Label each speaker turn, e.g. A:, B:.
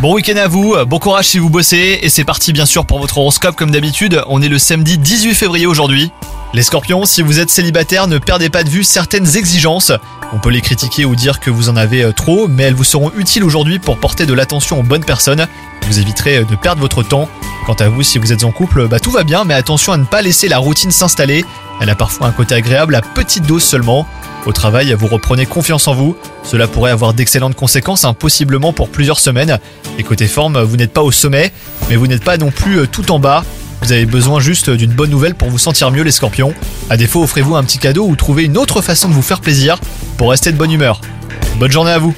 A: Bon week-end à vous, bon courage si vous bossez, et c'est parti bien sûr pour votre horoscope comme d'habitude, on est le samedi 18 février aujourd'hui. Les scorpions, si vous êtes célibataire, ne perdez pas de vue certaines exigences. On peut les critiquer ou dire que vous en avez euh, trop, mais elles vous seront utiles aujourd'hui pour porter de l'attention aux bonnes personnes. Vous éviterez euh, de perdre votre temps. Quant à vous, si vous êtes en couple, bah tout va bien, mais attention à ne pas laisser la routine s'installer. Elle a parfois un côté agréable à petite dose seulement. Au travail, vous reprenez confiance en vous. Cela pourrait avoir d'excellentes conséquences, hein, possiblement pour plusieurs semaines. Et côté forme, vous n'êtes pas au sommet, mais vous n'êtes pas non plus euh, tout en bas. Vous avez besoin juste d'une bonne nouvelle pour vous sentir mieux les scorpions. À défaut, offrez-vous un petit cadeau ou trouvez une autre façon de vous faire plaisir pour rester de bonne humeur. Bonne journée à vous